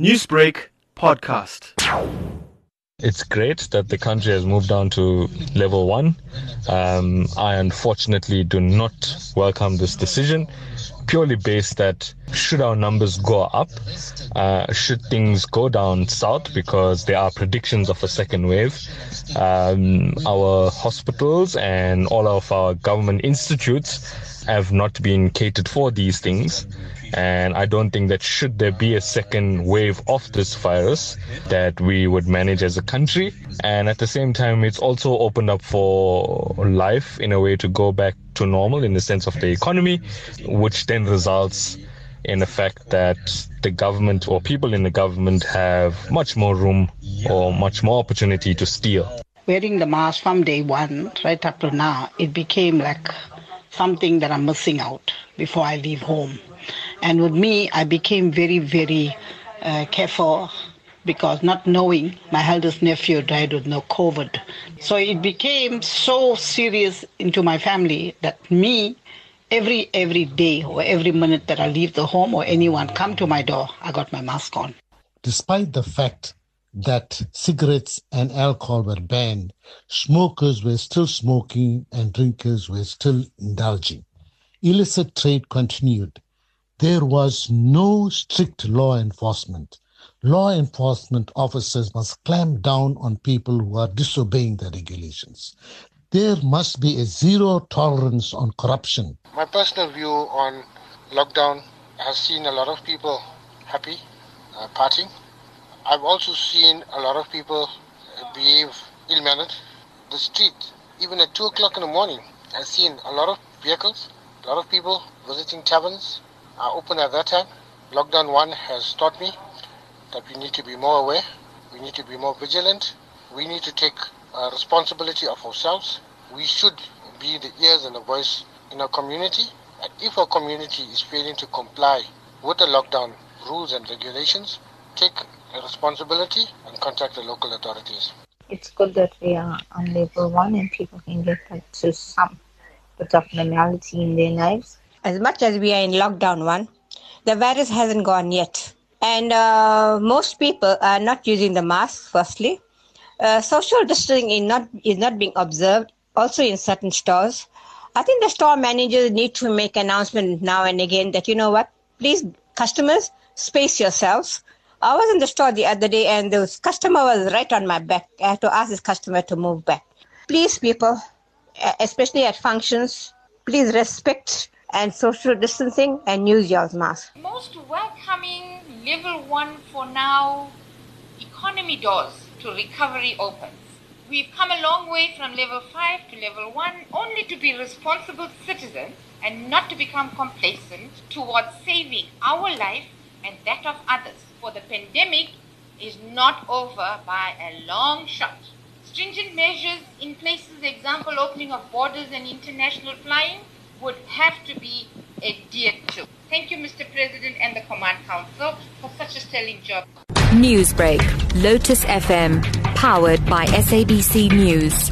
Newsbreak podcast. It's great that the country has moved down to level one. Um, I unfortunately do not welcome this decision, purely based that should our numbers go up, uh, should things go down south, because there are predictions of a second wave, um, our hospitals and all of our government institutes have not been catered for these things. And I don't think that should there be a second wave of this virus, that we would manage as a country. And at the same time, it's also opened up for life in a way to go back to normal in the sense of the economy, which then results in the fact that the government or people in the government have much more room or much more opportunity to steal. Wearing the mask from day one right up to now, it became like something that I'm missing out before I leave home. And with me, I became very, very uh, careful because not knowing my eldest nephew died with no COVID. So it became so serious into my family that me, every every day or every minute that I leave the home or anyone come to my door, I got my mask on. Despite the fact that cigarettes and alcohol were banned, smokers were still smoking and drinkers were still indulging. Illicit trade continued there was no strict law enforcement. Law enforcement officers must clamp down on people who are disobeying the regulations. There must be a zero tolerance on corruption. My personal view on lockdown has seen a lot of people happy, uh, partying. I've also seen a lot of people behave ill mannered. The street, even at 2 o'clock in the morning, I've seen a lot of vehicles, a lot of people visiting taverns, are open at that time. Lockdown 1 has taught me that we need to be more aware, we need to be more vigilant, we need to take uh, responsibility of ourselves. We should be the ears and the voice in our community. And if our community is failing to comply with the lockdown rules and regulations, take responsibility and contact the local authorities. It's good that we are on level one and people can get back to some bit of normality in their lives as much as we are in lockdown one, the virus hasn't gone yet. And uh, most people are not using the mask, firstly. Uh, social distancing is not, is not being observed, also in certain stores. I think the store managers need to make announcement now and again that, you know what, please, customers, space yourselves. I was in the store the other day and the customer was right on my back. I had to ask this customer to move back. Please, people, especially at functions, please respect and social distancing and use your mask. Most welcoming level one for now economy doors to recovery opens. We've come a long way from level 5 to level 1 only to be responsible citizens and not to become complacent towards saving our life and that of others. For the pandemic is not over by a long shot. Stringent measures in places, example opening of borders and international flying, would have to be adhered to. Thank you, Mr. President and the Command Council, for such a sterling job. Newsbreak, Lotus FM, powered by SABC News.